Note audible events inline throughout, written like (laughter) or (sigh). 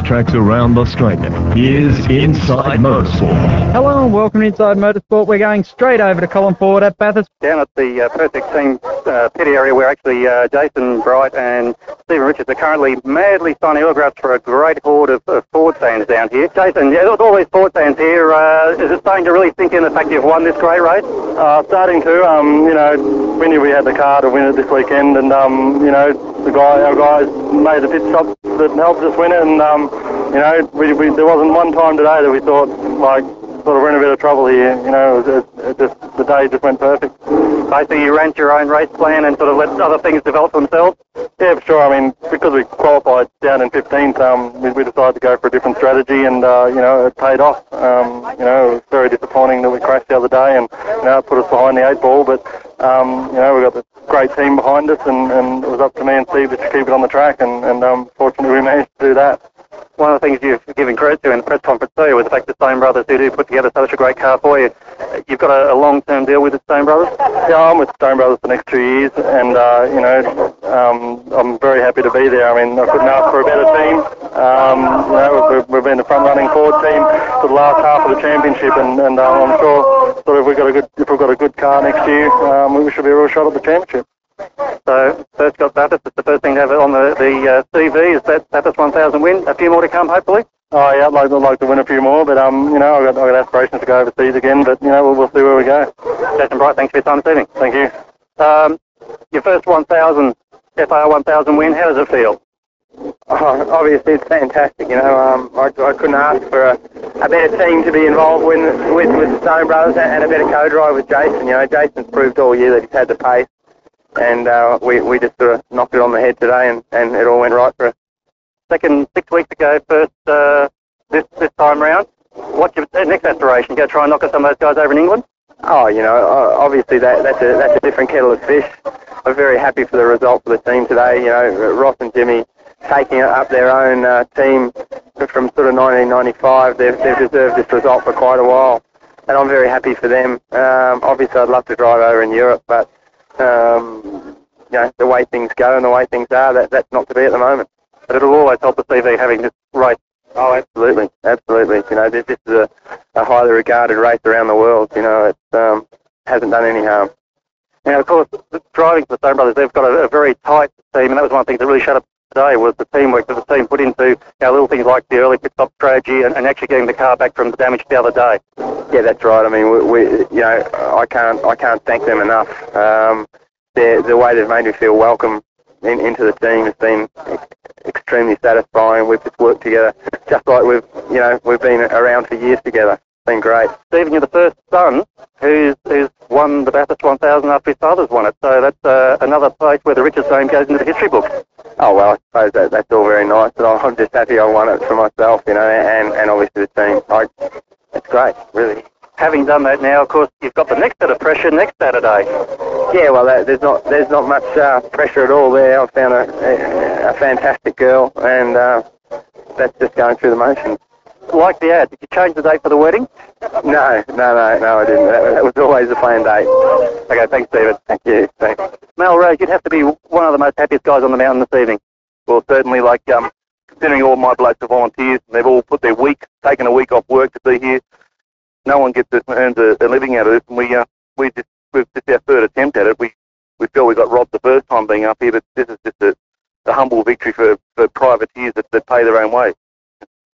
racetracks around Australia. Here's Inside Motorsport. Hello and welcome to Inside Motorsport. We're going straight over to Colin Ford at Bathurst. Down at the uh, Pirtek Team uh, pit area where actually uh, Jason Bright and Steven Richards are currently madly signing autographs for a great horde of, of Ford fans down here. Jason, yeah, with all these Ford fans here, uh, is it starting to really sink in the fact you've won this great race? Uh, starting to. Um, you know, we knew we had the car to win it this weekend, and um, you know, the guy, our guys made the pit stop that helped us win it, and um, you know, we, we, there wasn't one time today that we thought like sort of we're in a bit of trouble here. You know, it, was, it, it just the day just went perfect. Basically, you ran your own race plan and sort of let other things develop themselves. Yeah, for sure. I mean, because we qualified down in 15th, um, we, we decided to go for a different strategy, and uh, you know, it paid off. Um, you know, it was very disappointing that we crashed the other day, and you know, it put us behind the eight ball. But um, you know, we got the great team behind us, and, and it was up to me and Steve to keep it on the track, and, and um, fortunately we managed to do that. One of the things you've given credit to in the press conference too was the fact that Stone Brothers who do put together such a great car for you. You've got a, a long-term deal with the Stone Brothers? Yeah, I'm with Stone Brothers for the next two years, and uh, you know, um, I'm very happy to be there. I mean, I couldn't ask for a better team. Um, you know, we've, we've been the front-running Ford team for the last half of the championship, and, and uh, I'm sure sort of we've got a good if we've got a good car next year, um, we should be a real shot at the championship. So first got Bathurst. It's the first thing to have it on the, the uh, CV. Is that Bathurst 1000 win? A few more to come, hopefully. Oh yeah, I'd like, I'd like to win a few more, but um, you know, I've got, I've got aspirations to go overseas again, but you know, we'll, we'll see where we go. Jason Bright, thanks for your time this evening. Thank you. Um, your first 1000 FAI 1000 win. How does it feel? Oh, obviously, it's fantastic. You know, um, I, I couldn't ask for a, a better team to be involved with, with with the Stone Brothers and a better co-driver with Jason. You know, Jason's proved all year that he's had the pace, and uh, we we just sort of knocked it on the head today, and, and it all went right for us. Second six weeks ago, first uh, this this time round. What's your next aspiration? Go try and knock some of those guys over in England? Oh, you know, uh, obviously that that's a that's a different kettle of fish. I'm very happy for the result for the team today. You know, Ross and Jimmy taking up their own uh, team from sort of 1995. They've, they've deserved this result for quite a while, and I'm very happy for them. Um, obviously, I'd love to drive over in Europe, but um, you know, the way things go and the way things are, that, that's not to be at the moment. But it'll always help the CV having this race. Oh, absolutely, absolutely. You know, this, this is a, a highly regarded race around the world. You know, it um, hasn't done any harm. Now, of course, driving for the Stone Brothers, they've got a, a very tight team, and that was one things that really shut up today was the teamwork that the team put into you know, little things like the early pit stop strategy and, and, actually getting the car back from the damage the other day. Yeah, that's right. I mean, we, we you know, I can't I can't thank them enough. Um, the way they've made me feel welcome in, into the team has been extremely satisfying. We've just worked together just like we've you know we've been around for years together. It's been great. Steven, you're the first son who's who's won the Bathurst 1000 after his father's won it. So that's uh, another place where the Richards name goes into the history books. Oh well, I suppose that, that's all very nice, but I'm just happy I won it for myself, you know, and, and obviously the team. I, it's great, really. Having done that now, of course, you've got the next set of pressure next Saturday. Yeah, well, that, there's not there's not much uh, pressure at all there. I've found a, a, a fantastic girl, and uh, that's just going through the motions. Like the ad, did you change the date for the wedding? No, no, no, no, I didn't. That, that was always the planned date. Okay, thanks, David. Thank you. Thanks. Mal Rose, you'd have to be one of the most happiest guys on the mountain this evening. Well, certainly, like, um, considering all my blokes are volunteers, and they've all put their week, taken a week off work to be here. No one gets this, earns a, a living out of this, and we, uh, we just, we've just our third attempt at it. We, we feel we got robbed the first time being up here, but this is just a, a humble victory for, for privateers that, that pay their own way.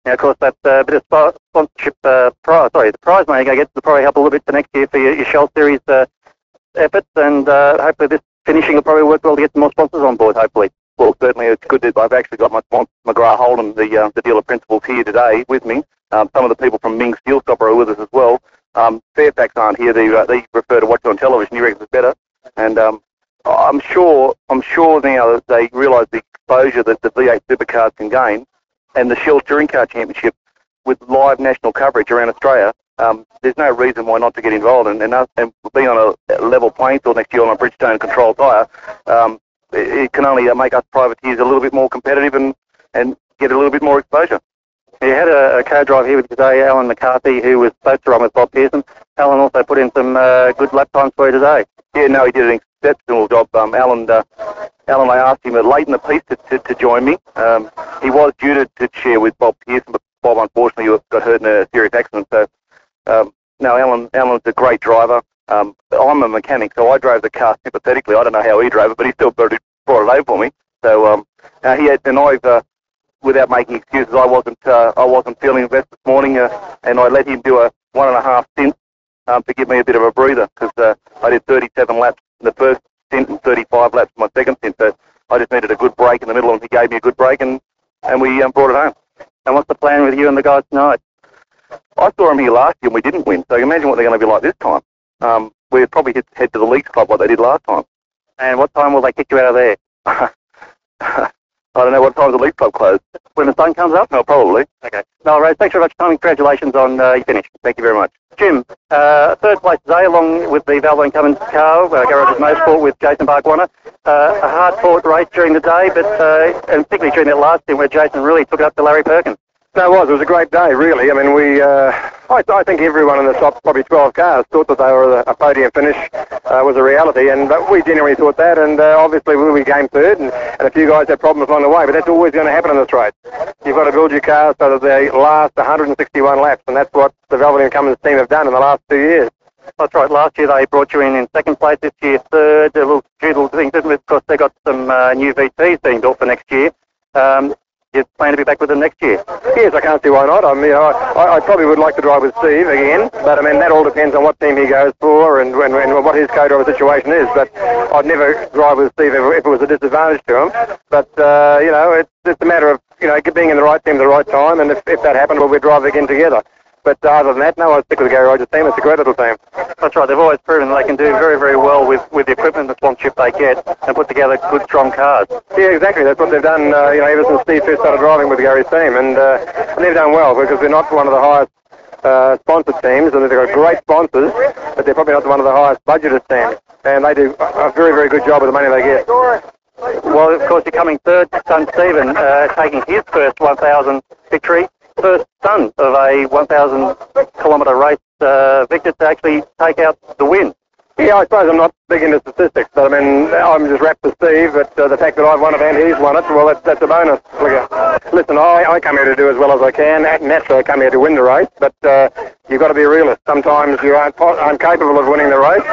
Now, of course, that uh, bit of sponsorship uh, prize, sorry, the prize money I get will probably help a little bit for next year for your, your Shell Series uh, efforts, and uh, hopefully this finishing will probably work well to get some more sponsors on board, hopefully. Well, certainly it's good that I've actually got my McGrath Holden, the, uh, the dealer principals here today with me. Um, some of the people from Ming Steel Stopper are with us as well. Um, Fairfax aren't here. They, uh, they prefer to watch it on television. You reckon it's better. And um, I'm sure I'm sure now that they realise the exposure that the V8 supercars can gain and the Shell Touring Car Championship with live national coverage around Australia, um, there's no reason why not to get involved. And, and, and being on a level playing field next year on a Bridgestone controlled tyre, um, it, it, can only make us privateers a little bit more competitive and, and get a little bit more exposure. You had a, a co-drive here with today, Alan McCarthy, who was supposed to run with Bob Pearson. Alan also put in some uh, good lap times for you today. Yeah, no, he did an exceptional job. Um, Alan, uh, Alan, I asked him late in the piece to, to, to join me. Um, he was due to, to share with Bob Pearson, but Bob unfortunately got hurt in a serious accident. So, um, no, Alan, Alan's a great driver. Um, I'm a mechanic, so I drove the car sympathetically. I don't know how he drove it, but he still brought it, brought it over for me. So um, uh, he had, and I've, uh, without making excuses, I wasn't, uh, I wasn't feeling the best this morning, uh, and I let him do a one and a half stint um, to give me a bit of a breather because uh, I did 37 laps in the first stint and 35 laps in my second stint. So I just needed a good break in the middle, and he gave me a good break, and and we um, brought it home. And what's the plan with you and the guys tonight? I saw them here last year and we didn't win, so imagine what they're going to be like this time. Um, we'd probably head to the Leagues Club like they did last time. And what time will they kick you out of there? (laughs) (laughs) I don't know what time the Leagues Club closed. When the sun comes up? No, probably. Okay. No, Ray, thanks very much, Tom. Congratulations on uh, your finish. Thank you very much. Jim, uh, third place today, along with the Valvoline Cummins car, uh, Garry Rogers Motorsport with Jason Bargwanna. Uh, a hard-fought race during the day, but uh, and particularly during that last stint where Jason really took it up to Larry Perkins. It was. It was a great day, really. I mean, we, uh, I, I think everyone in the top probably 12 cars thought that they were a, podium finish uh, was a reality, and we genuinely thought that, and uh, obviously we, we came third, and, and a few guys had problems along the way, but that's always going to happen in this race. You've got to build your cars so that they last 161 laps, and that's what the Valvoline Cummins team have done in the last two years. That's right. Last year they brought you in in second place. This year third. A little few little things. Of course, they got some uh, new VTs being built for next year. Um, you plan to be back with them next year? Yes, I can't see why not. I mean, know, I, I probably would like to drive with Steve again, but I mean that all depends on what team he goes for and, and, and what his co-driver situation is. But I'd never drive with Steve if, if it was a disadvantage to him. But uh, you know, it's it's a matter of you know being in the right team at the right time, and if, if that happens, well, we'll drive again together. But uh, other than that, no, I stick with the Garry Rogers team. It's a great little team. That's right. They've always proven they can do very, very well with, with the equipment and the sponsorship they get and put together good, strong cars. Yeah, exactly. That's what they've done. Uh, you know, ever since Steve first started driving with Gary's team, and, uh, and they've done well because they're not one of the highest uh, sponsored teams, and they've got great sponsors, but they're probably not one of the highest budgeted teams. And they do a very, very good job with the money they get. Well, of course, you're coming third. Son Steven uh, taking his first 1,000 victory. First son of a 1,000 kilometre race uh, victor to actually take out the win. Yeah, I suppose I'm not big into statistics, but I mean, I'm just wrapped to Steve, but uh, the fact that I've won it and he's won it, well, that's, that's a bonus. Uh, listen, I, I come here to do as well as I can. Naturally, I come here to win the race, but uh, you've got to be a realist. Sometimes you aren't, aren't capable of winning the race,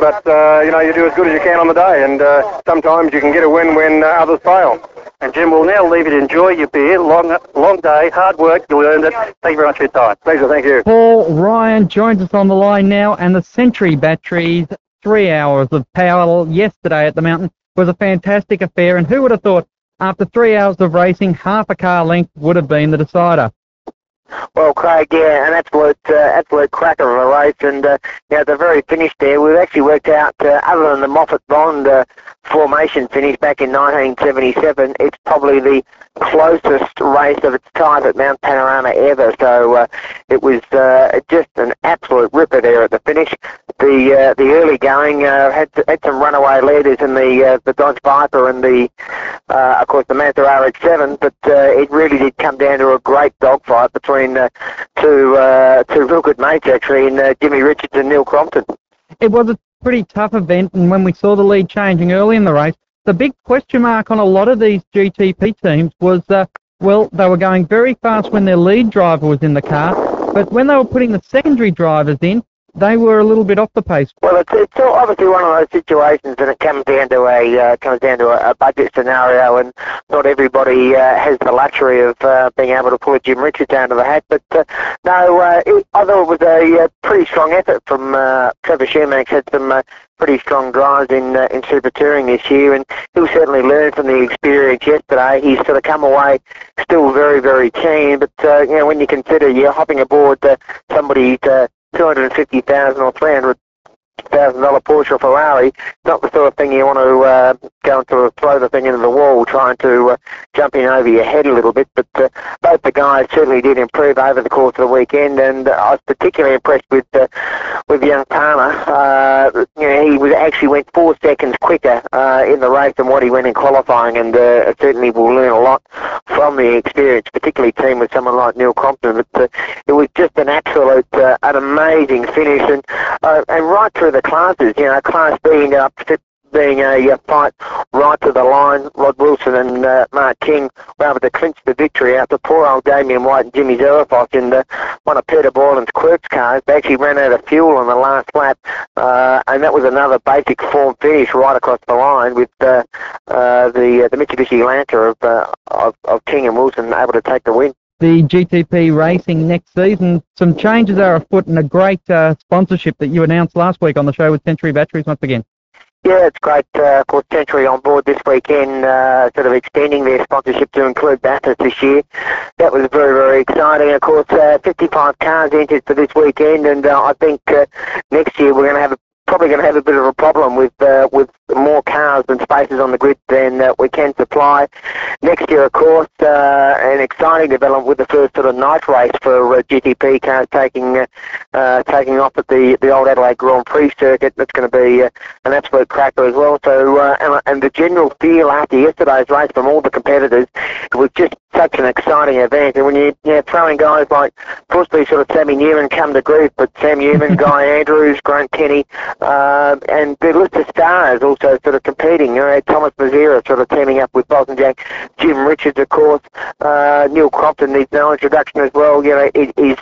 but, uh, you know, you do as good as you can on the day, and uh, sometimes you can get a win when uh, others fail. And Jim, we'll now leave you to enjoy your beer. Long, long day, hard work. You earned it. Thank you very much for your time. Pleasure, thank you. Paul Ryan joins us on the line now, and the Century batteries, three hours of power yesterday at the mountain was a fantastic affair. And who would have thought after three hours of racing, half a car length would have been the decider? Well, Craig, yeah, an absolute, uh, absolute cracker of a race, and uh, you know, the very finish there, we've actually worked out, uh, other than the Moffat Bond uh, formation finish back in 1977, it's probably the closest race of its type at Mount Panorama ever. So uh, it was uh, just an absolute ripper there at the finish. The uh, the early going uh, had had some runaway leaders in the uh, the Dodge Viper and the uh, of course the Mazda RX-7, but it really did come down to a great dogfight between two two real good mates actually, in Jimmy Richards and Neil Crompton. It was a pretty tough event, and when we saw the lead changing early in the race, the big question mark on a lot of these GTP teams was, uh, well, they were going very fast when their lead driver was in the car, but when they were putting the secondary drivers in, they were a little bit off the pace. Well, it's, it's obviously one of those situations, and it comes down to a uh, comes down to a, a budget scenario, and not everybody uh, has the luxury of uh, being able to pull a Jim Richards down to the hat. But uh, no, uh, it, I thought it was a uh, pretty strong effort from Trevor Shermax. Had some pretty strong drives in uh, in Super Touring this year, and he'll certainly learn from the experience yesterday. He's sort of come away still very very keen, but uh, you know when you consider you're hopping aboard uh, somebody's uh, two hundred and fifty thousand dollar Porsche or Ferrari, not the sort of thing you want to uh, go and sort of throw the thing into the wall, trying to uh, jump in over your head a little bit. But uh, both the guys certainly did improve over the course of the weekend, and I was particularly impressed with uh, with young Palmer. Uh, you know, he was actually went four seconds quicker uh, in the race than what he went in qualifying, and uh, certainly will learn a lot from the experience, particularly team with someone like Neil Crompton. But uh, it was just an absolute, uh, an amazing finish, and uh, and right through the classes, you know, Class B ended up being a, a fight right to the line. Rod Wilson and uh, Mark King were able to clinch the victory after poor old Damien White and Jimmy Zerafos in the, one of Peter Boylan's Quirks cars. They actually ran out of fuel on the last lap, uh, and that was another basic form finish right across the line with uh, uh, the uh, the Mitsubishi Lancer of, uh, of of King and Wilson able to take the win the GTP racing next season. Some changes are afoot and a great uh, sponsorship that you announced last week on the show with Century Batteries once again. Yeah, it's great. Uh, of course, Century on board this weekend, uh, sort of extending their sponsorship to include Bathurst this year. That was very, very exciting. Of course, uh, 55 cars entered for this weekend, and uh, I think uh, next year we're going to have a probably going to have a bit of a problem with uh, with more cars and spaces on the grid than uh, we can supply. Next year, of course, uh, an exciting development with the first sort of night race for uh, GTP cars taking uh, taking off at the the old Adelaide Grand Prix circuit. That's going to be uh, an absolute cracker as well. So, uh, and, and the general feel after yesterday's race from all the competitors, it was just such an exciting event. And when you, you know, throwing guys like firstly sort of Sammy Newman come to grief, but Sam Newman, (laughs) Guy Andrews, Grant Kenny, uh, and the list of stars also sort of competing. You know, Thomas Mezera sort of teaming up with Boston Jack, Jim Richards, of course, uh, Neil Crompton needs no introduction as well. You know, it is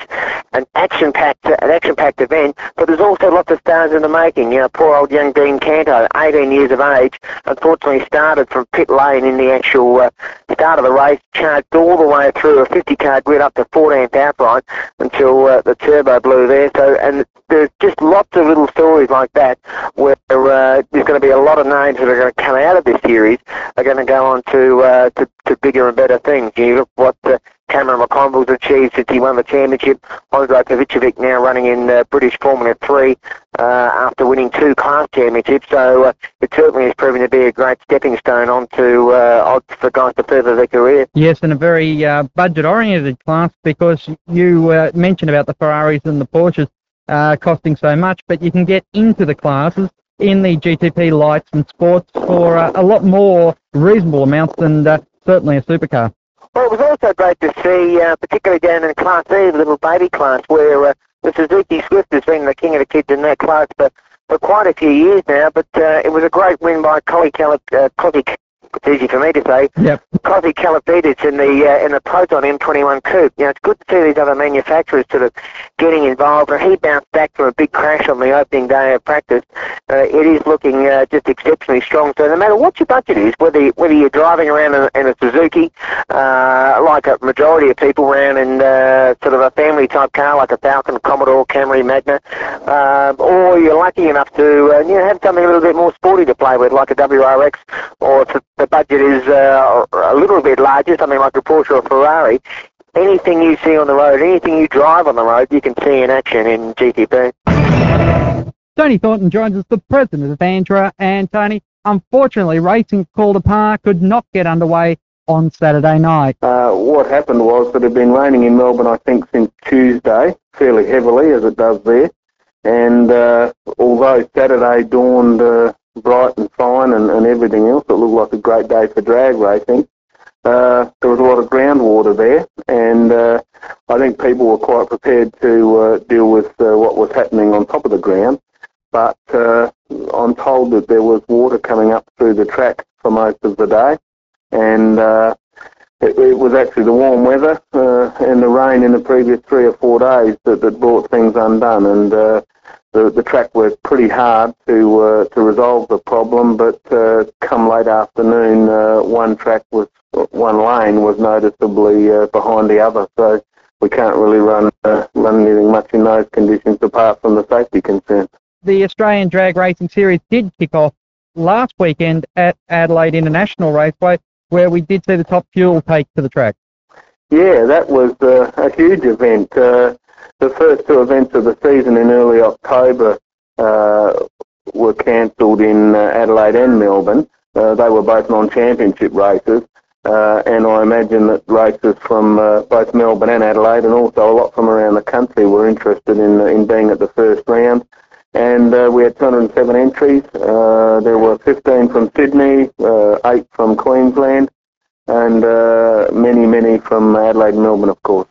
an action-packed, an action-packed event, but there's also lots of stars in the making. You know, poor old young Dean Canto, 18 years of age, unfortunately started from pit lane in the actual uh, start of the race, charged all the way through a 50 car grid up to 14th outright until uh, the turbo blew there. So, and there's just lots of little stories like that where uh, there's going to be a lot of names that are going to come out of this series are going to go on to, uh, to, to bigger and better things. You look what uh, Cameron McConville's achieved since he won the championship. Andre Pavicevic now running in uh, British Formula 3 uh, after winning two class championships. So uh, it certainly has proven to be a great stepping stone onto uh, for guys to further their career. Yes, and a very uh, budget-oriented class because you uh, mentioned about the Ferraris and the Porsches uh, costing so much, but you can get into the classes in the GTP lights and sports for a lot more reasonable amounts than certainly a supercar. Well, it was also great to see, uh, particularly down in Class E, the little baby class, where uh, the Suzuki Swift has been the king of the kids in that class for, for quite a few years now. But uh, it was a great win by Collie Calip, uh, it's easy for me to say. Yep. Calafidis in the uh, in the Proton M21 Coupe. You know, it's good to see these other manufacturers sort of getting involved. And he bounced back from a big crash on the opening day of practice. Uh, it is looking uh, just exceptionally strong. So no matter what your budget is, whether whether you're driving around in, in a Suzuki, uh, like a majority of people around in uh, sort of a family type car like a Falcon, Commodore, Camry, Magna, uh, or you're lucky enough to uh, you know have something a little bit more sporty to play with, like a WRX, or the budget is uh, a little bit larger, something like a Porsche or a Ferrari, anything you see on the road, anything you drive on the road, you can see in action in GTP. Tony Thornton joins us, the president of Andra, and Tony, unfortunately, racing Calder Park could not get underway on Saturday night. Uh, what happened was that it had been raining in Melbourne, I think, since Tuesday, fairly heavily as it does there. And uh, although Saturday dawned uh, bright and fine and, and everything else. It looked like a great day for drag racing. Uh, there was a lot of groundwater there, and uh, I think people were quite prepared to uh, deal with uh, what was happening on top of the ground. But uh, I'm told that there was water coming up through the track for most of the day, and uh, it, it, was actually the warm weather and the rain in the previous three or four days that, that brought things undone. And the, the track worked pretty hard to uh, to resolve the problem, but uh, come late afternoon, uh, one track was one lane was noticeably uh, behind the other, so we can't really run uh, run anything much in those conditions apart from the safety concerns. The Australian Drag Racing Series did kick off last weekend at Adelaide International Raceway, where we did see the top fuel take to the track. Yeah, that was uh, a huge event the first two events of the season in early October uh, were cancelled in uh, Adelaide and Melbourne. Uh, they were both non-championship races, uh, and I imagine that races from uh, both Melbourne and Adelaide, and also a lot from around the country, were interested in uh, in being at the first round. And we had 207 entries. there were 15 from Sydney, eight from Queensland, and many, many from Adelaide and Melbourne, of course.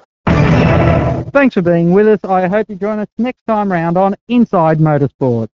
Thanks for being with us. I hope you join us next time round on Inside Motorsport.